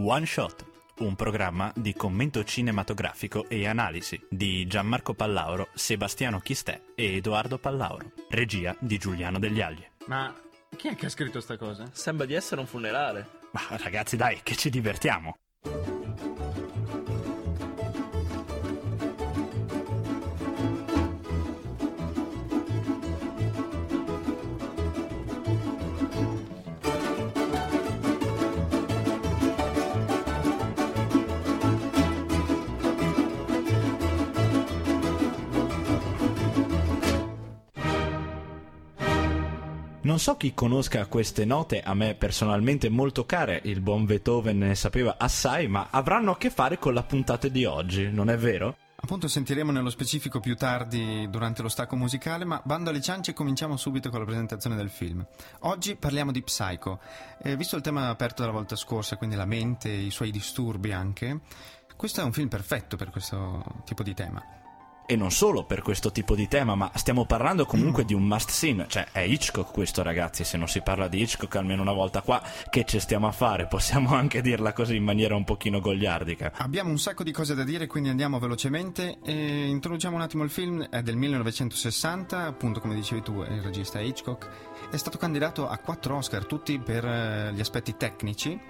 One Shot, un programma di commento cinematografico e analisi di Gianmarco Pallauro, Sebastiano Chistè e Edoardo Pallauro. Regia di Giuliano Degli Agli. Ma chi è che ha scritto sta cosa? Sembra di essere un funerale. Ma ragazzi dai, che ci divertiamo! Non so chi conosca queste note, a me personalmente molto care, il buon Beethoven ne sapeva assai, ma avranno a che fare con la puntata di oggi, non è vero? Appunto sentiremo nello specifico più tardi durante lo stacco musicale, ma bando alle ciance cominciamo subito con la presentazione del film. Oggi parliamo di Psycho. Eh, visto il tema aperto dalla volta scorsa, quindi la mente, i suoi disturbi anche, questo è un film perfetto per questo tipo di tema e non solo per questo tipo di tema, ma stiamo parlando comunque di un must scene, cioè è Hitchcock questo ragazzi, se non si parla di Hitchcock almeno una volta qua, che ci stiamo a fare? Possiamo anche dirla così in maniera un pochino gogliardica. Abbiamo un sacco di cose da dire, quindi andiamo velocemente e introduciamo un attimo il film, è del 1960, appunto come dicevi tu, il regista Hitchcock, è stato candidato a quattro Oscar, tutti per eh, gli aspetti tecnici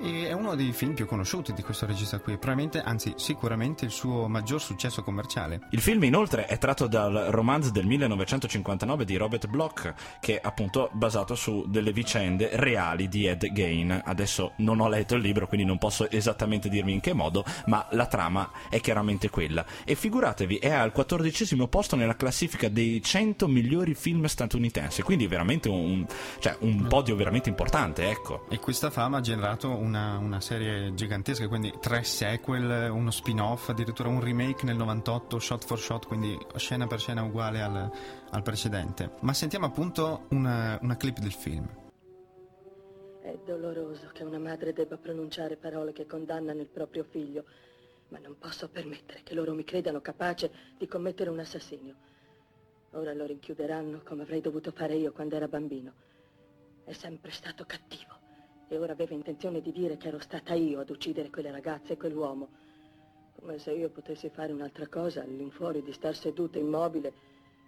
e è uno dei film più conosciuti di questo regista qui, probabilmente, anzi sicuramente il suo maggior successo commerciale. Il film inoltre è tratto dal romanzo del 1959 di Robert Bloch, che è appunto basato su delle vicende reali di Ed Gain. Adesso non ho letto il libro, quindi non posso esattamente dirvi in che modo, ma la trama è chiaramente quella. E figuratevi, è al quattordicesimo posto nella classifica dei 100 migliori film statunitensi, quindi veramente un, cioè, un podio veramente importante, ecco. E questa fama ha generato un una, una, serie gigantesca, quindi tre sequel, uno spin-off, addirittura un remake nel 98, shot for shot, quindi scena per scena uguale al, al precedente. Ma sentiamo appunto una, una clip del film. È doloroso che una madre debba pronunciare parole che condannano il proprio figlio, ma non posso permettere che loro mi credano capace di commettere un assassinio. Ora lo rinchiuderanno come avrei dovuto fare io quando era bambino. È sempre stato cattivo e ora aveva intenzione di dire che ero stata io ad uccidere quelle ragazze e quell'uomo. Come se io potessi fare un'altra cosa all'infuori di star seduta immobile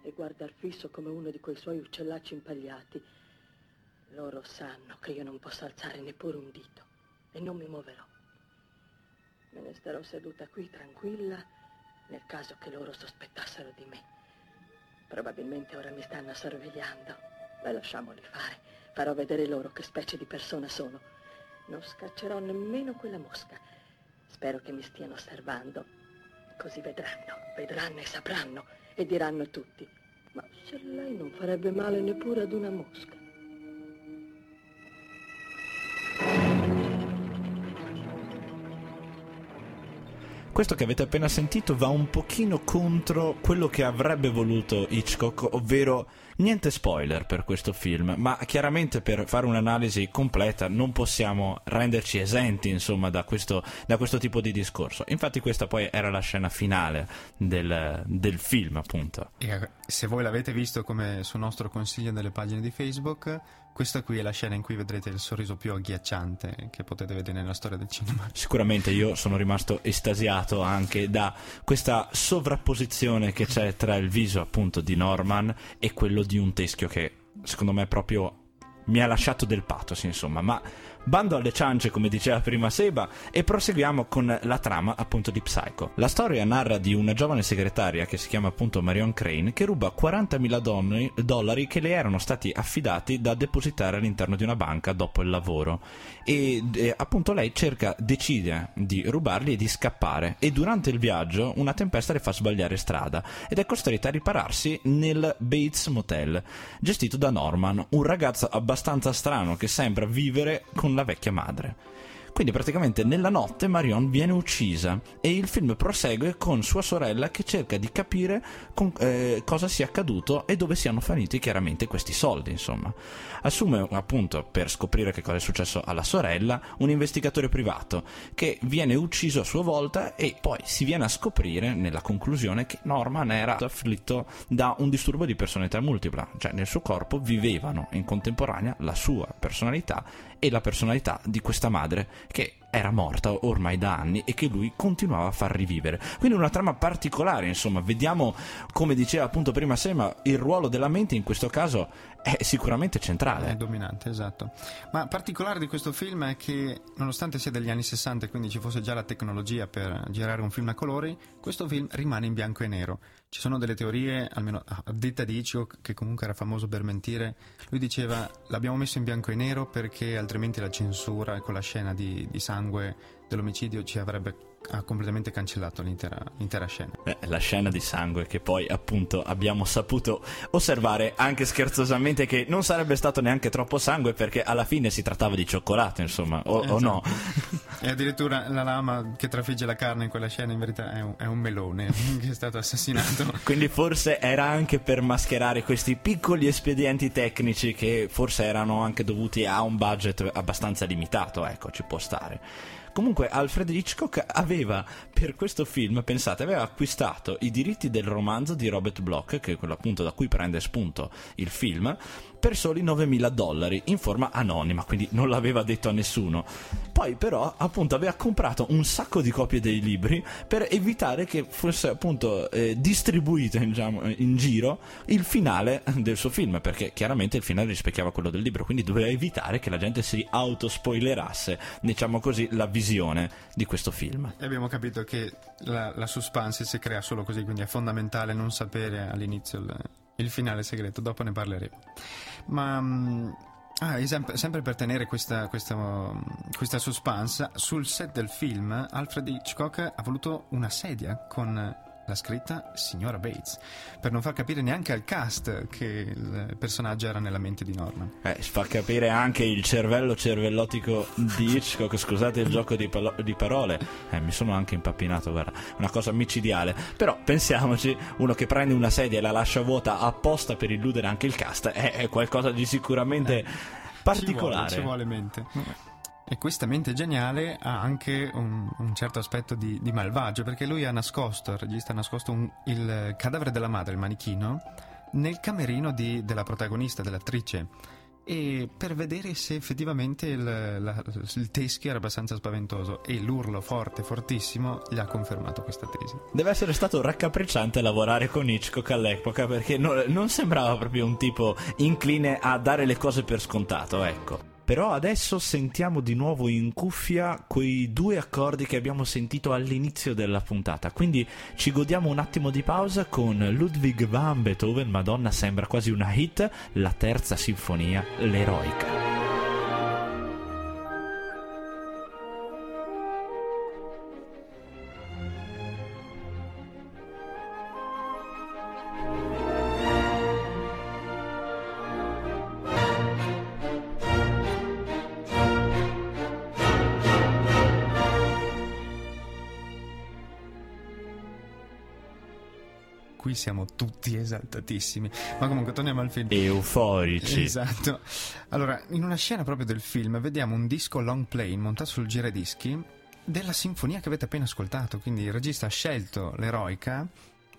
e guardar fisso come uno di quei suoi uccellacci impagliati. Loro sanno che io non posso alzare neppure un dito e non mi muoverò. Me ne starò seduta qui tranquilla nel caso che loro sospettassero di me. Probabilmente ora mi stanno sorvegliando. Ma lasciamoli fare. Farò vedere loro che specie di persona sono. Non scaccerò nemmeno quella mosca. Spero che mi stiano osservando. Così vedranno, vedranno e sapranno e diranno tutti. Ma se lei non farebbe male neppure ad una mosca. Questo che avete appena sentito va un pochino contro quello che avrebbe voluto Hitchcock, ovvero niente spoiler per questo film, ma chiaramente per fare un'analisi completa non possiamo renderci esenti insomma da questo, da questo tipo di discorso. Infatti questa poi era la scena finale del, del film appunto. E se voi l'avete visto come sul nostro consiglio nelle pagine di Facebook questa qui è la scena in cui vedrete il sorriso più agghiacciante che potete vedere nella storia del cinema. Sicuramente io sono rimasto estasiato anche da questa sovrapposizione che c'è tra il viso appunto di Norman e quello di un teschio che secondo me proprio mi ha lasciato del pathos insomma, ma Bando alle ciance, come diceva prima Seba, e proseguiamo con la trama appunto di Psycho. La storia narra di una giovane segretaria che si chiama appunto Marion Crane che ruba 40.000 dollari che le erano stati affidati da depositare all'interno di una banca dopo il lavoro. E, e appunto lei cerca, decide di rubarli e di scappare. E durante il viaggio una tempesta le fa sbagliare strada ed è costretta a ripararsi nel Bates Motel, gestito da Norman, un ragazzo abbastanza strano che sembra vivere con la vecchia madre. Quindi praticamente nella notte Marion viene uccisa e il film prosegue con sua sorella che cerca di capire con, eh, cosa sia accaduto e dove siano finiti chiaramente questi soldi, insomma. Assume appunto per scoprire che cosa è successo alla sorella un investigatore privato che viene ucciso a sua volta e poi si viene a scoprire nella conclusione che Norman era afflitto da un disturbo di personalità multipla, cioè nel suo corpo vivevano in contemporanea la sua personalità e la personalità di questa madre che era morta ormai da anni e che lui continuava a far rivivere. Quindi una trama particolare, insomma, vediamo come diceva appunto prima Sema, il ruolo della mente in questo caso è sicuramente centrale. È dominante, esatto. Ma particolare di questo film è che, nonostante sia degli anni 60 e quindi ci fosse già la tecnologia per girare un film a colori, questo film rimane in bianco e nero. Ci sono delle teorie, almeno a detta di Hitchcock, che comunque era famoso per mentire. Lui diceva: L'abbiamo messo in bianco e nero perché altrimenti la censura con la scena di, di sangue dell'omicidio ci avrebbe ha completamente cancellato l'intera, l'intera scena. Eh, la scena di sangue che poi appunto abbiamo saputo osservare anche scherzosamente che non sarebbe stato neanche troppo sangue perché alla fine si trattava di cioccolato insomma o, esatto. o no e addirittura la lama che trafigge la carne in quella scena in verità è un, è un melone che è stato assassinato quindi forse era anche per mascherare questi piccoli espedienti tecnici che forse erano anche dovuti a un budget abbastanza limitato ecco ci può stare Comunque Alfred Hitchcock aveva per questo film, pensate, aveva acquistato i diritti del romanzo di Robert Bloch, che è quello appunto da cui prende spunto il film, per soli 9.000 dollari in forma anonima, quindi non l'aveva detto a nessuno. Poi però appunto aveva comprato un sacco di copie dei libri per evitare che fosse appunto eh, distribuito diciamo, in giro il finale del suo film, perché chiaramente il finale rispecchiava quello del libro, quindi doveva evitare che la gente si autospoilerasse, diciamo così, la visione di questo film. E abbiamo capito che la, la suspense si crea solo così, quindi è fondamentale non sapere all'inizio il, il finale segreto, dopo ne parleremo. Ma mm, ah, esempio, sempre per tenere questa, questa, questa suspense, sul set del film Alfred Hitchcock ha voluto una sedia con la scritta Signora Bates, per non far capire neanche al cast che il personaggio era nella mente di Norman. Eh, fa capire anche il cervello cervellotico di Hitchcock, scusate il gioco di, palo- di parole, eh, mi sono anche impappinato, guarda, una cosa micidiale. Però pensiamoci, uno che prende una sedia e la lascia vuota apposta per illudere anche il cast, è, è qualcosa di sicuramente eh, particolare. Ci vuole, ci vuole mente. E questa mente geniale ha anche un, un certo aspetto di, di, malvagio, perché lui ha nascosto, il regista ha nascosto un, il cadavere della madre, il manichino, nel camerino di, della protagonista, dell'attrice e per vedere se effettivamente il, la, il, teschio era abbastanza spaventoso e l'urlo forte, fortissimo, gli ha confermato questa tesi. Deve essere stato raccapricciante lavorare con Hitchcock all'epoca perché no, non sembrava proprio un tipo incline a dare le cose per scontato, ecco. Però adesso sentiamo di nuovo in cuffia quei due accordi che abbiamo sentito all'inizio della puntata. Quindi ci godiamo un attimo di pausa con Ludwig van Beethoven, Madonna sembra quasi una hit, la terza sinfonia, l'eroica. Qui siamo tutti esaltatissimi. Ma comunque torniamo al film. Euforici. Esatto. Allora, in una scena proprio del film vediamo un disco long play montato sul giradischi della sinfonia che avete appena ascoltato. Quindi il regista ha scelto l'eroica.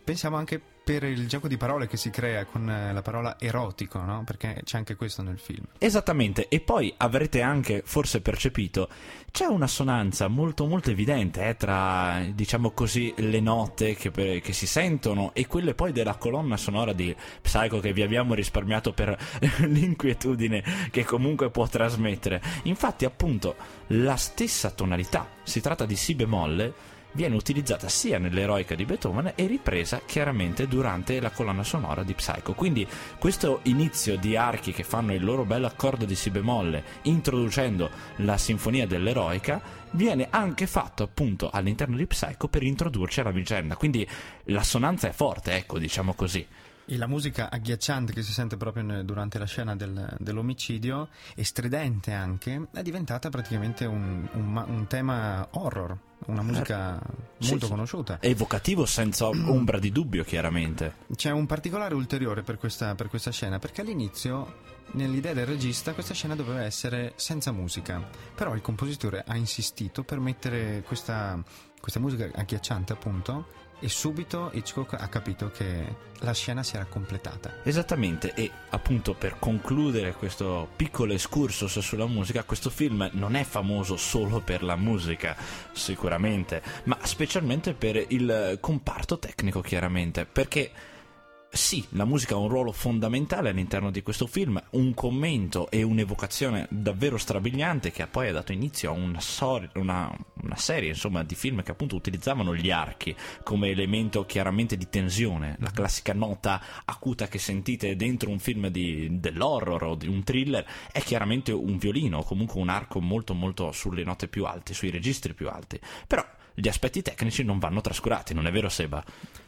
Pensiamo anche per il gioco di parole che si crea con eh, la parola erotico, no? Perché c'è anche questo nel film. Esattamente, e poi avrete anche forse percepito, c'è un'assonanza molto molto evidente eh, tra, diciamo così, le note che, che, si sentono e quelle poi della colonna sonora di Psycho che vi abbiamo risparmiato per l'inquietudine che comunque può trasmettere. Infatti, appunto, la stessa tonalità, si tratta di Si bemolle, viene utilizzata sia nell'eroica di Beethoven e ripresa chiaramente durante la colonna sonora di Psycho. Quindi questo inizio di archi che fanno il loro bel accordo di Si bemolle introducendo la sinfonia dell'eroica viene anche fatto appunto all'interno di Psycho per introdurci alla vicenda. Quindi l'assonanza è forte, ecco, diciamo così. E la musica agghiacciante che si sente proprio durante la scena del, dell'omicidio, e stridente anche, è diventata praticamente un, un, un tema horror, una musica sì, molto sì. conosciuta. Evocativo senza ombra di dubbio, chiaramente. C'è un particolare ulteriore per questa, per questa scena, perché all'inizio, nell'idea del regista, questa scena doveva essere senza musica, però il compositore ha insistito per mettere questa, questa musica agghiacciante, appunto, e subito Hitchcock ha capito che la scena si era completata. Esattamente, e appunto per concludere questo piccolo excursus sulla musica, questo film non è famoso solo per la musica, sicuramente, ma specialmente per il comparto tecnico, chiaramente, perché sì, la musica ha un ruolo fondamentale all'interno di questo film, un commento e un'evocazione davvero strabiliante che poi ha dato inizio a una, sor- una, una, serie insomma, di film che appunto utilizzavano gli archi come elemento chiaramente di tensione, la classica nota acuta che sentite dentro un film di, dell'horror o di un thriller è chiaramente un violino comunque un arco molto molto sulle note più alte, sui registri più alti, però gli aspetti tecnici non vanno trascurati, non è vero Seba?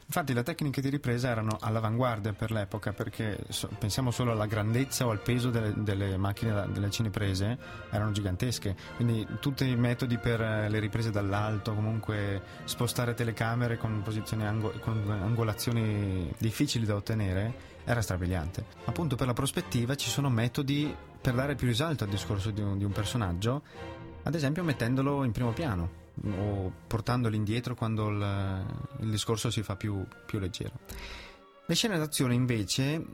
Infatti le tecniche di ripresa erano all'avanguardia per l'epoca perché so, pensiamo solo alla grandezza o al peso delle, delle, macchine, delle cineprese, erano gigantesche, quindi tutti i metodi per eh, le riprese dall'alto, comunque spostare telecamere con, ango, con angolazioni difficili da ottenere, era strabiliante. Appunto per la prospettiva ci sono metodi per dare più risalto al discorso di un, di un personaggio, ad esempio mettendolo in primo piano o portandoli indietro quando il, il discorso si fa più, più, leggero. Le scene d'azione invece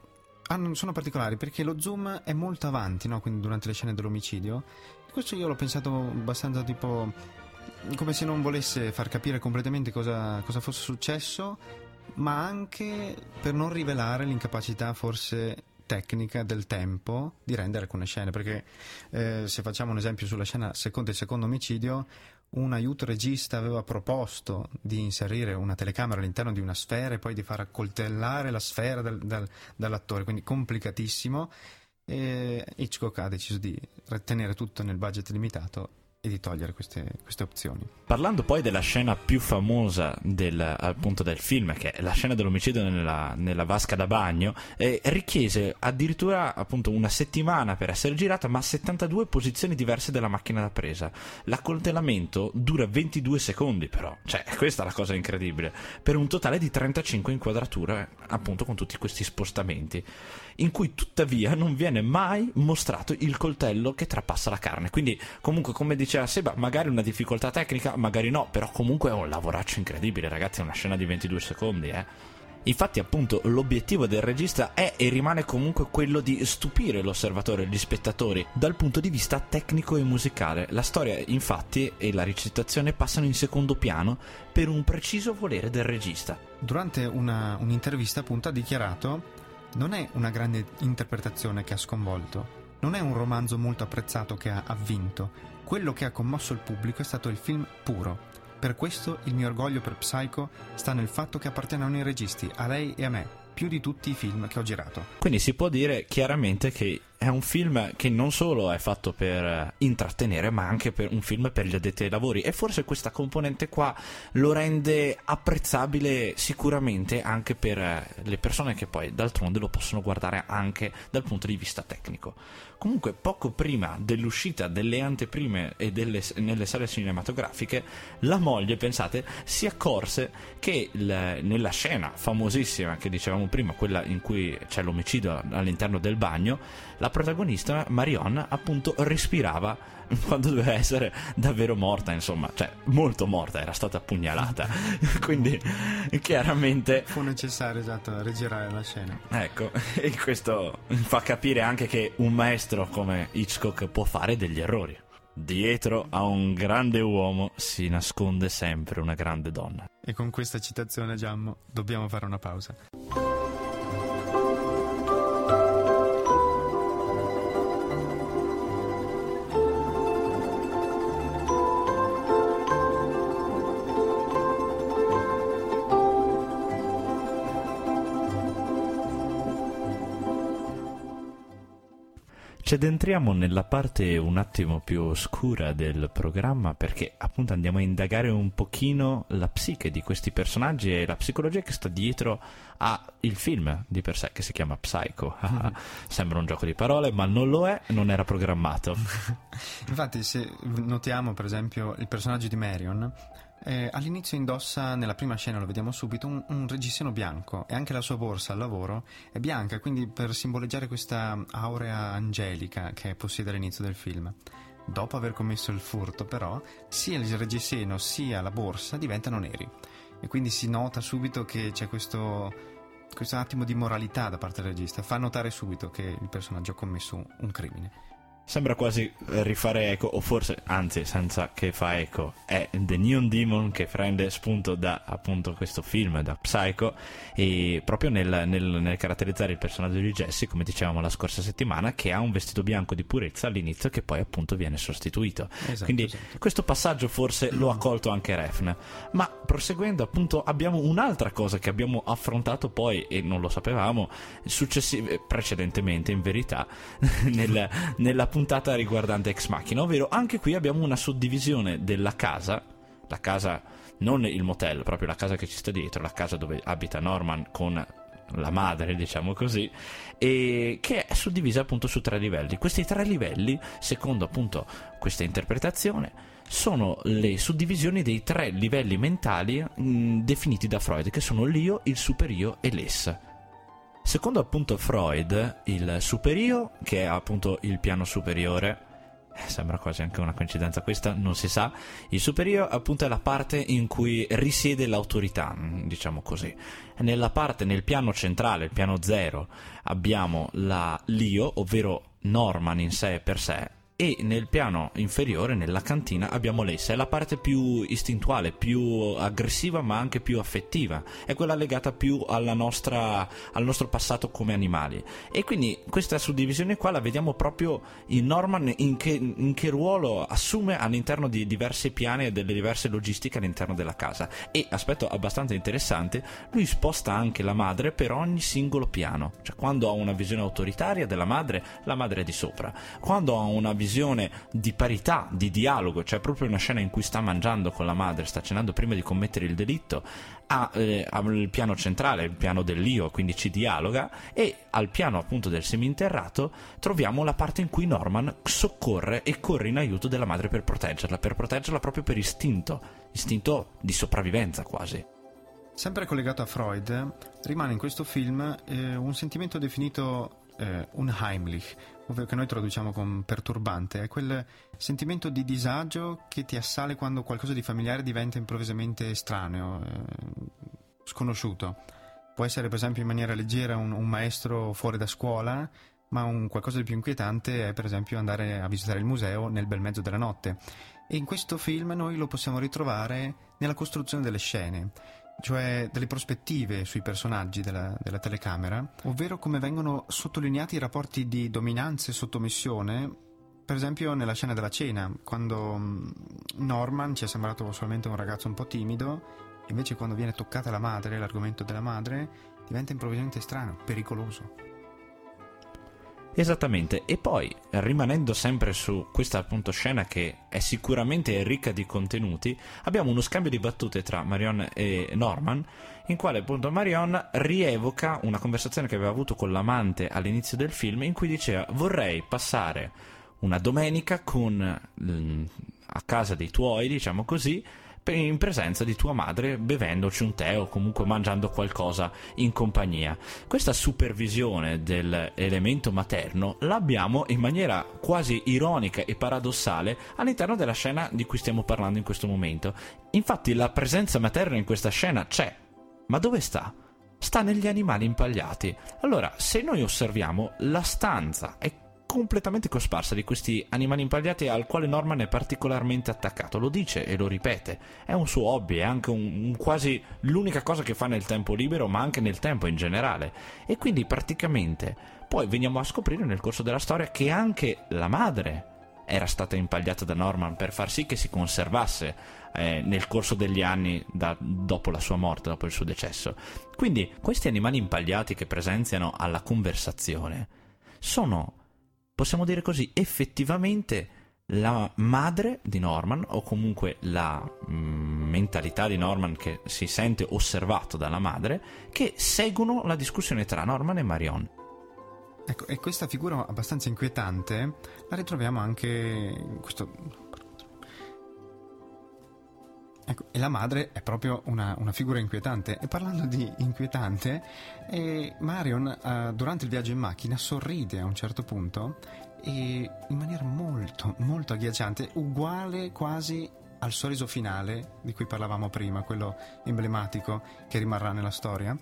hanno, sono particolari perché lo zoom è molto avanti, no? quindi durante le scene dell'omicidio. Questo io l'ho pensato abbastanza tipo come se non volesse far capire completamente cosa, cosa fosse successo, ma anche per non rivelare l'incapacità forse tecnica del tempo di rendere alcune scene perché eh, se facciamo un esempio sulla scena secondo il secondo omicidio un aiuto regista aveva proposto di inserire una telecamera all'interno di una sfera e poi di far accoltellare la sfera dal, dal, dall'attore, quindi complicatissimo. E Hitchcock ha deciso di tenere tutto nel budget limitato e di togliere queste, queste, opzioni. Parlando poi della scena più famosa del, appunto, del film, che è la scena dell'omicidio nella, nella vasca da bagno, eh, richiese addirittura appunto, una settimana per essere girata, ma 72 posizioni diverse della macchina da presa. L'accoltellamento dura 22 secondi, però, cioè, questa è la cosa incredibile, per un totale di 35 inquadrature, appunto, con tutti questi spostamenti in cui tuttavia non viene mai mostrato il coltello che trapassa la carne. Quindi, comunque, come diceva Seba, magari una difficoltà tecnica, magari no, però comunque è un lavoraccio incredibile, ragazzi, è una scena di 22 secondi, eh. Infatti, appunto, l'obiettivo del regista è e rimane comunque quello di stupire l'osservatore gli spettatori dal punto di vista tecnico e musicale. La storia, infatti, e la recitazione passano in secondo piano per un preciso volere del regista. Durante una, un'intervista, appunto, ha dichiarato non è una grande interpretazione che ha sconvolto, non è un romanzo molto apprezzato che ha vinto. Quello che ha commosso il pubblico è stato il film puro. Per questo il mio orgoglio per Psycho sta nel fatto che appartiene a noi registi, a lei e a me, più di tutti i film che ho girato. Quindi si può dire chiaramente che è un film che non solo è fatto per intrattenere, ma anche per un film per gli addetti ai lavori. E forse questa componente qua lo rende apprezzabile sicuramente anche per le persone che poi d'altronde lo possono guardare anche dal punto di vista tecnico. Comunque, poco prima dell'uscita delle anteprime e delle, nelle sale cinematografiche, la moglie, pensate, si accorse che il, nella scena famosissima che dicevamo prima, quella in cui c'è l'omicidio all'interno del bagno, la protagonista Marion appunto respirava quando doveva essere davvero morta, insomma, cioè molto morta, era stata pugnalata. Quindi chiaramente fu necessario esatto rigirare la scena. Ecco, e questo fa capire anche che un maestro come Hitchcock può fare degli errori. Dietro a un grande uomo si nasconde sempre una grande donna. E con questa citazione, Giammo, dobbiamo fare una pausa. Ci addentriamo nella parte un attimo più oscura del programma perché appunto andiamo a indagare un pochino la psiche di questi personaggi e la psicologia che sta dietro al film di per sé che si chiama Psycho. Mm-hmm. Sembra un gioco di parole ma non lo è, non era programmato. Infatti se notiamo per esempio il personaggio di Marion eh, all'inizio indossa, nella prima scena lo vediamo subito, un, un reggiseno bianco e anche la sua borsa al lavoro è bianca, quindi per simboleggiare questa aurea angelica che possiede all'inizio del film. Dopo aver commesso il furto, però, sia il reggiseno sia la borsa diventano neri. e quindi si nota subito che c'è questo, questo attimo di moralità da parte del regista, fa notare subito che il personaggio ha commesso un crimine. Sembra quasi rifare eco, o forse, anzi, senza che fa eco, è The Neon Demon che prende spunto da appunto questo film, da Psycho, e proprio nel, nel, nel, caratterizzare il personaggio di Jesse, come dicevamo la scorsa settimana, che ha un vestito bianco di purezza all'inizio che poi appunto viene sostituito. Esatto, Quindi esatto. questo passaggio forse lo ha colto anche Refn. Ma proseguendo appunto abbiamo un'altra cosa che abbiamo affrontato poi, e non lo sapevamo, successi- precedentemente in verità, nel, nella puntata riguardante Ex Machina, ovvero anche qui abbiamo una suddivisione della casa, la casa non il motel, proprio la casa che ci sta dietro, la casa dove abita Norman con la madre, diciamo così, e che è suddivisa appunto su tre livelli. Questi tre livelli, secondo appunto questa interpretazione, sono le suddivisioni dei tre livelli mentali mh, definiti da Freud, che sono l'io, il superio e l'ess. Secondo appunto Freud, il superio, che è appunto il piano superiore, eh, sembra quasi anche una coincidenza questa, non si sa, il superio appunto è la parte in cui risiede l'autorità, diciamo così. Nella parte, nel piano centrale, il piano zero, abbiamo la, l'io, ovvero Norman in sé per sé, e nel piano inferiore, nella cantina, abbiamo l'essa, è la parte più istintuale, più aggressiva ma anche più affettiva, è quella legata più nostra, al nostro passato come animali. E quindi questa suddivisione qua la vediamo proprio in Norman in che, in che ruolo assume all'interno di diversi piani e delle diverse logistiche all'interno della casa. E aspetto abbastanza interessante, lui sposta anche la madre per ogni singolo piano, cioè quando ha una visione autoritaria della madre, la madre è di sopra, quando ha una visione visione di parità, di dialogo, c'è proprio una scena in cui sta mangiando con la madre, sta cenando prima di commettere il delitto, ha, eh, il piano centrale, il piano dell'io, quindi ci dialoga, e al piano appunto del seminterrato troviamo la parte in cui Norman soccorre e corre in aiuto della madre per proteggerla, per proteggerla proprio per istinto, istinto di sopravvivenza quasi. Sempre collegato a Freud, rimane in questo film eh, un sentimento definito eh, unheimlich, ovvero che noi traduciamo con perturbante, è quel sentimento di disagio che ti assale quando qualcosa di familiare diventa improvvisamente estraneo, eh, sconosciuto. Può essere per esempio in maniera leggera un, un maestro fuori da scuola, ma un qualcosa di più inquietante è per esempio andare a visitare il museo nel bel mezzo della notte. E in questo film noi lo possiamo ritrovare nella costruzione delle scene cioè delle prospettive sui personaggi della, della, telecamera, ovvero come vengono sottolineati i rapporti di dominanza e sottomissione, per esempio nella scena della cena, quando mm, Norman ci è sembrato solamente un ragazzo un po' timido, invece quando viene toccata la madre, l'argomento della madre, diventa improvvisamente strano, pericoloso. Esattamente, e poi rimanendo sempre su questa appunto scena che è sicuramente ricca di contenuti, abbiamo uno scambio di battute tra Marion e Norman, in quale appunto Marion rievoca una conversazione che aveva avuto con l'amante all'inizio del film, in cui diceva vorrei passare una domenica con, mm, a casa dei tuoi, diciamo così, in presenza di tua madre bevendoci un tè o comunque mangiando qualcosa in compagnia. Questa supervisione dell'elemento materno l'abbiamo in maniera quasi ironica e paradossale all'interno della scena di cui stiamo parlando in questo momento. Infatti la presenza materna in questa scena c'è, ma dove sta? Sta negli animali impagliati. Allora, se noi osserviamo, la stanza è completamente cosparsa di questi animali impagliati al quale Norman è particolarmente attaccato. Lo dice e lo ripete. È un suo hobby, è anche un, un quasi l'unica cosa che fa nel tempo libero, ma anche nel tempo in generale. E quindi praticamente poi veniamo a scoprire nel corso della storia che anche la madre era stata impagliata da Norman per far sì che si conservasse eh, nel corso degli anni da, dopo la sua morte, dopo il suo decesso. Quindi questi animali impagliati che presenziano alla conversazione sono possiamo dire così, effettivamente la madre di Norman, o comunque la mm, mentalità di Norman che si sente osservato dalla madre, che seguono la discussione tra Norman e Marion. Ecco, e questa figura abbastanza inquietante la ritroviamo anche in questo Ecco, e la madre è proprio una, una, figura inquietante. E parlando di inquietante, eh, Marion eh, durante il viaggio in macchina sorride a un certo punto e in maniera molto, molto agghiacciante, uguale quasi al sorriso finale di cui parlavamo prima, quello emblematico che rimarrà nella storia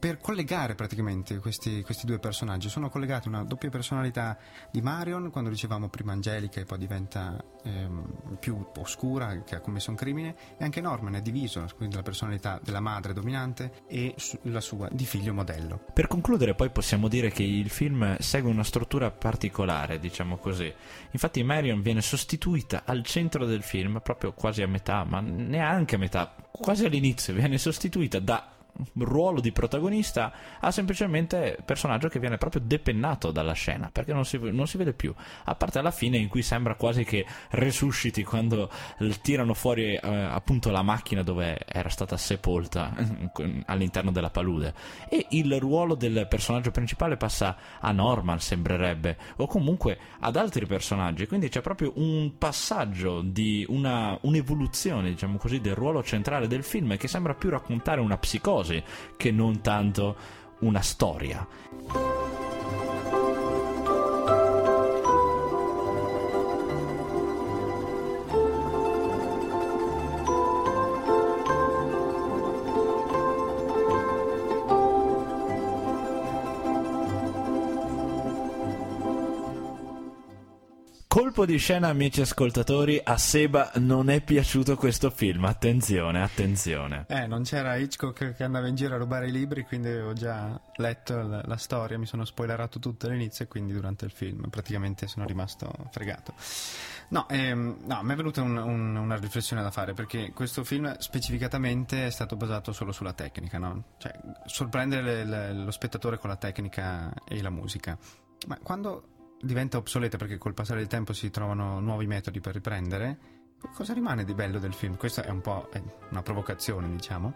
per collegare praticamente questi, questi, due personaggi. Sono collegati una doppia personalità di Marion, quando dicevamo prima Angelica e poi diventa ehm, più oscura, che ha commesso un crimine, e anche Norman è diviso, quindi la personalità della madre dominante e la sua di figlio modello. Per concludere poi possiamo dire che il film segue una struttura particolare, diciamo così. Infatti Marion viene sostituita al centro del film, proprio quasi a metà, ma neanche a metà, quasi all'inizio, viene sostituita da ruolo di protagonista ha semplicemente personaggio che viene proprio depennato dalla scena perché non si, non si, vede più. A parte alla fine in cui sembra quasi che resusciti quando tirano fuori eh, appunto la macchina dove era stata sepolta all'interno della palude. E il ruolo del personaggio principale passa a Norman sembrerebbe o comunque ad altri personaggi. Quindi c'è proprio un passaggio di una, un'evoluzione diciamo così del ruolo centrale del film che sembra più raccontare una psicosi cose che non tanto una storia. Colpo di scena, amici ascoltatori, a Seba non è piaciuto questo film. Attenzione, attenzione. Eh, non c'era Hitchcock che andava in giro a rubare i libri, quindi avevo già letto la, la storia, mi sono spoilerato tutto all'inizio e quindi durante il film praticamente sono rimasto fregato. No, ehm, no mi è venuta un, un, una riflessione da fare perché questo film specificatamente è stato basato solo sulla tecnica, no? Cioè, sorprendere le, le, lo spettatore con la tecnica e la musica. Ma quando diventa obsoleta perché col passare del tempo si trovano nuovi metodi per riprendere, cosa rimane di bello del film? Questa è un po' una provocazione, diciamo.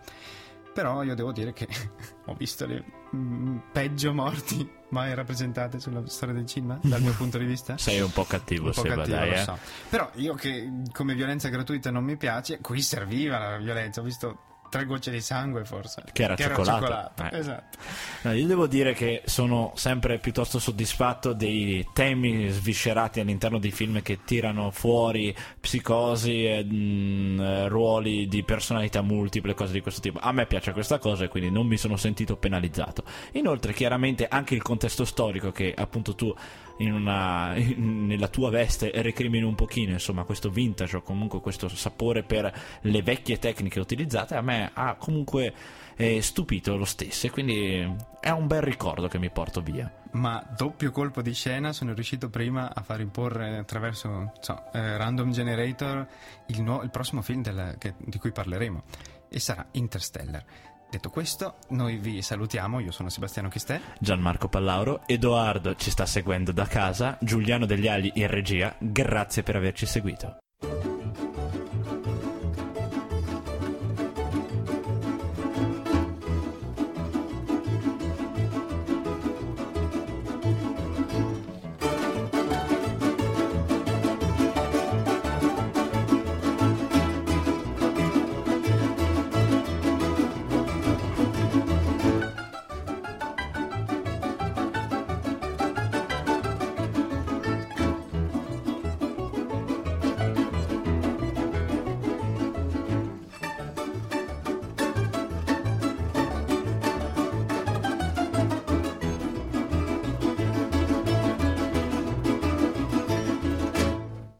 Però io devo dire che ho visto le mm, peggio morti mai rappresentate sulla storia del cinema, dal mio punto di vista. Sei un po' cattivo, un po Seba, cattivo, dai, lo eh. so. Però io che come violenza gratuita non mi piace, qui serviva la violenza, ho visto tre gocce di sangue forse. Che era che cioccolato. Era cioccolato. Eh. Esatto. No, io devo dire che sono sempre piuttosto soddisfatto dei temi sviscerati all'interno di film che tirano fuori psicosi, e, mh, mm, ruoli di personalità multiple, cose di questo tipo. A me piace questa cosa e quindi non mi sono sentito penalizzato. Inoltre, chiaramente anche il contesto storico che appunto tu una, in, nella tua veste recrimini un pochino insomma questo vintage o comunque questo sapore per le vecchie tecniche utilizzate a me ha comunque eh, stupito lo stesso e quindi è un bel ricordo che mi porto via. Ma doppio colpo di scena sono riuscito prima a far imporre attraverso so, eh, Random Generator il, nuovo, il prossimo film del, che, di cui parleremo e sarà Interstellar Detto questo, noi vi salutiamo. Io sono Sebastiano Chistè. Gianmarco Pallauro. Edoardo ci sta seguendo da casa. Giuliano Degli Ali in regia. Grazie per averci seguito.